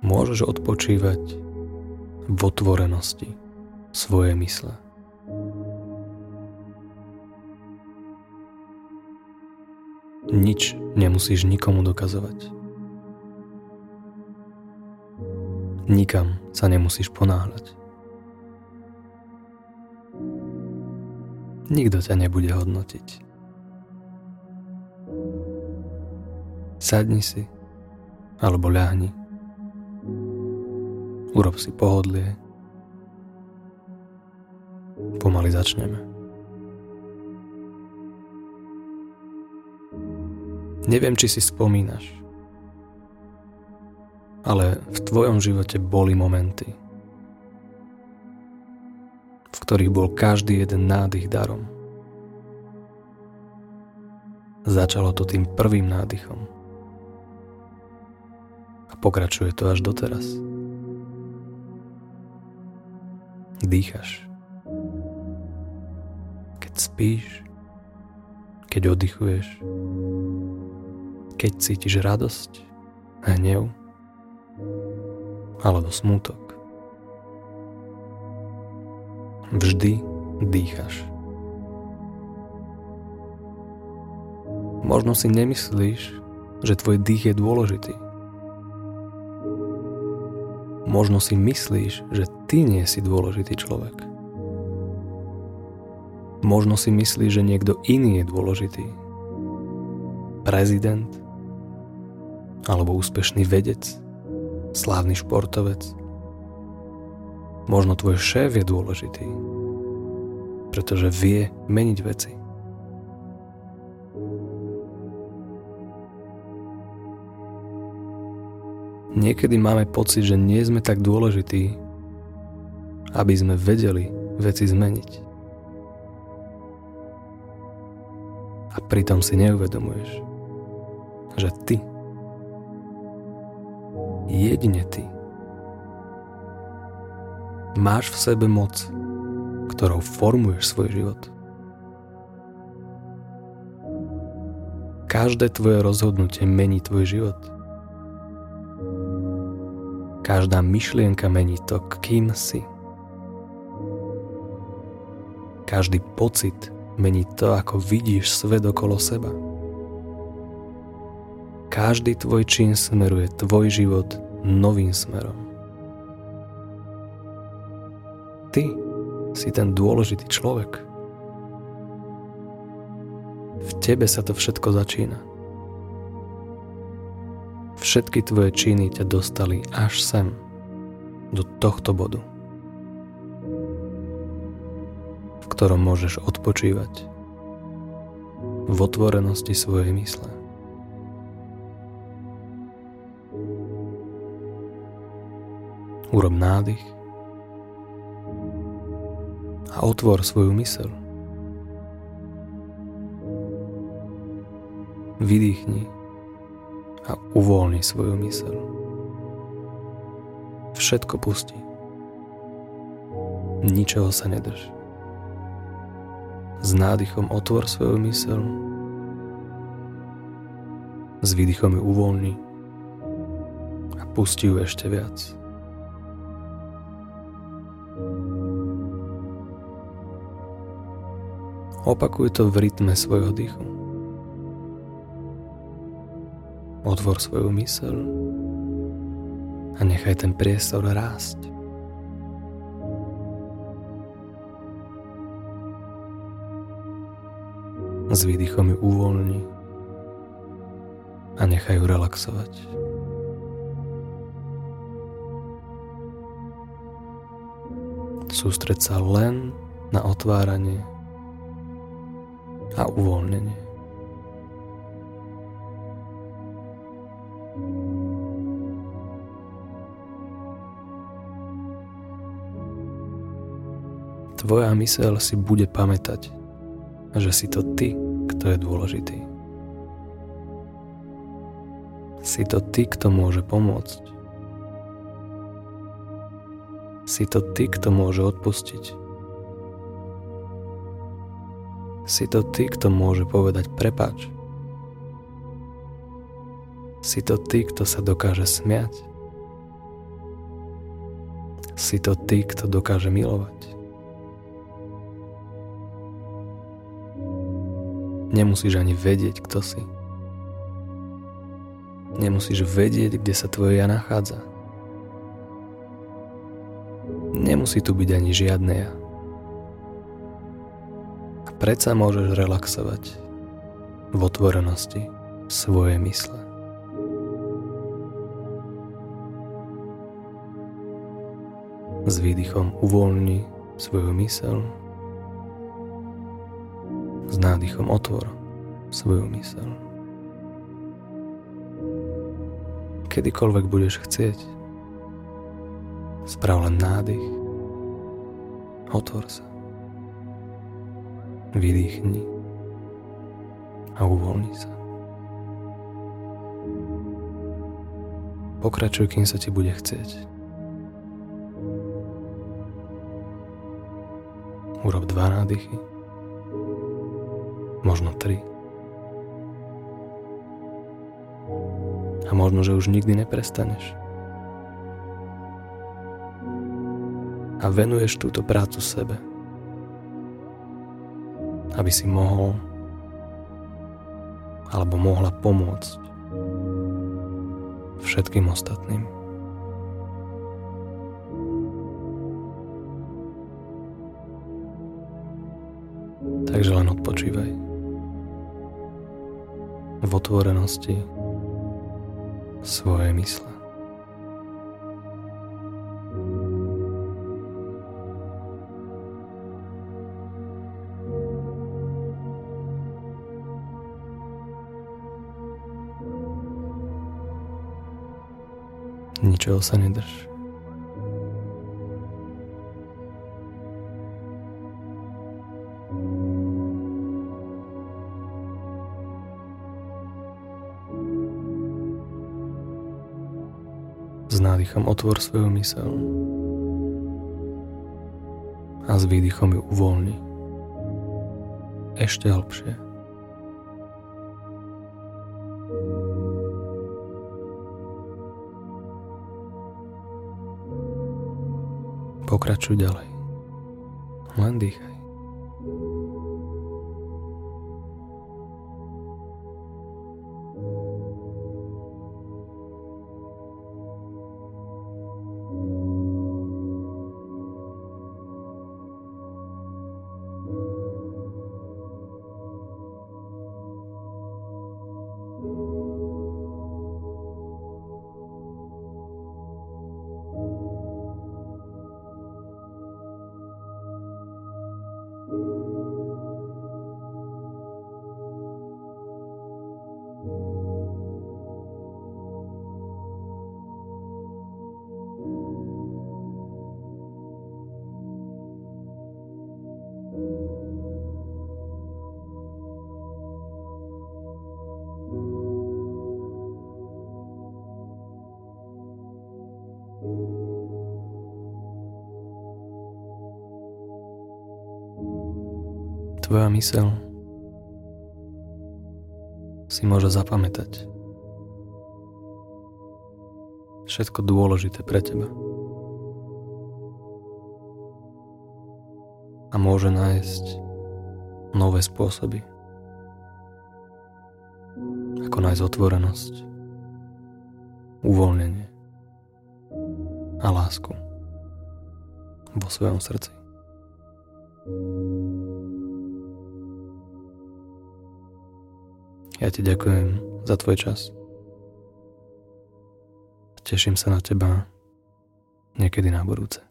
môžeš odpočívať v otvorenosti svojej mysle. Nič nemusíš nikomu dokazovať. Nikam sa nemusíš ponáhľať. Nikto ťa nebude hodnotiť. Sadni si alebo ľahni. Urob si pohodlie. Pomaly začneme. Neviem, či si spomínaš, ale v tvojom živote boli momenty, v ktorých bol každý jeden nádych darom. Začalo to tým prvým nádychom. A pokračuje to až doteraz. Dýchaš. Keď spíš, keď oddychuješ, keď cítiš radosť, hnev alebo smútok. Vždy dýchaš. Možno si nemyslíš, že tvoj dých je dôležitý. Možno si myslíš, že ty nie si dôležitý človek. Možno si myslíš, že niekto iný je dôležitý. Prezident, alebo úspešný vedec, slávny športovec. Možno tvoj šéf je dôležitý, pretože vie meniť veci. Niekedy máme pocit, že nie sme tak dôležití, aby sme vedeli veci zmeniť. A pritom si neuvedomuješ, že ty jedine ty. Máš v sebe moc, ktorou formuješ svoj život. Každé tvoje rozhodnutie mení tvoj život. Každá myšlienka mení to, kým si. Každý pocit mení to, ako vidíš svet okolo seba. Každý tvoj čin smeruje tvoj život novým smerom. Ty si ten dôležitý človek. V tebe sa to všetko začína. Všetky tvoje činy ťa dostali až sem, do tohto bodu, v ktorom môžeš odpočívať v otvorenosti svojej mysle. Urob nádych a otvor svoju mysel. Vydýchni a uvoľni svoju mysel. Všetko pustí. Ničoho sa nedrž. S nádychom otvor svoju mysel. S výdychom ju uvoľni a pusti ju ešte viac. Opakuj to v rytme svojho dýchu. Otvor svoju myseľ a nechaj ten priestor rásť. S výdychom ju uvoľni a nechaj ju relaxovať. Sústreď sa len na otváranie a uvoľnenie. Tvoja myseľ si bude pamätať, že si to ty, kto je dôležitý. Si to ty, kto môže pomôcť. Si to ty, kto môže odpustiť. Si to ty, kto môže povedať prepač. Si to ty, kto sa dokáže smiať. si to ty, kto dokáže milovať. Nemusíš ani vedieť, kto si. Nemusíš vedieť, kde sa tvoje ja nachádza. Nemusí tu byť ani žiadne ja. A predsa môžeš relaxovať v otvorenosti svoje mysle. S výdychom uvoľni svoju mysel. S nádychom otvor svoju mysel. Kedykoľvek budeš chcieť, sprav len nádych, otvor sa, vydýchni a uvoľni sa. Pokračuj, kým sa ti bude chcieť. Urob dva nádychy. Možno tri. A možno, že už nikdy neprestaneš. A venuješ túto prácu sebe. Aby si mohol alebo mohla pomôcť všetkým ostatným. Takže len odpočívaj. V otvorenosti svoje mysle. Ničoho sa nedrž. S nádychom otvor svoju mysel a s výdychom ju uvoľni ešte hlbšie. Pokračuj ďalej. Len dýchaj. Tvoja mysel si môže zapamätať všetko dôležité pre teba. A môže nájsť nové spôsoby, ako nájsť otvorenosť, uvoľnenie a lásku vo svojom srdci. Ja ti ďakujem za tvoj čas. Teším sa na teba niekedy na budúce.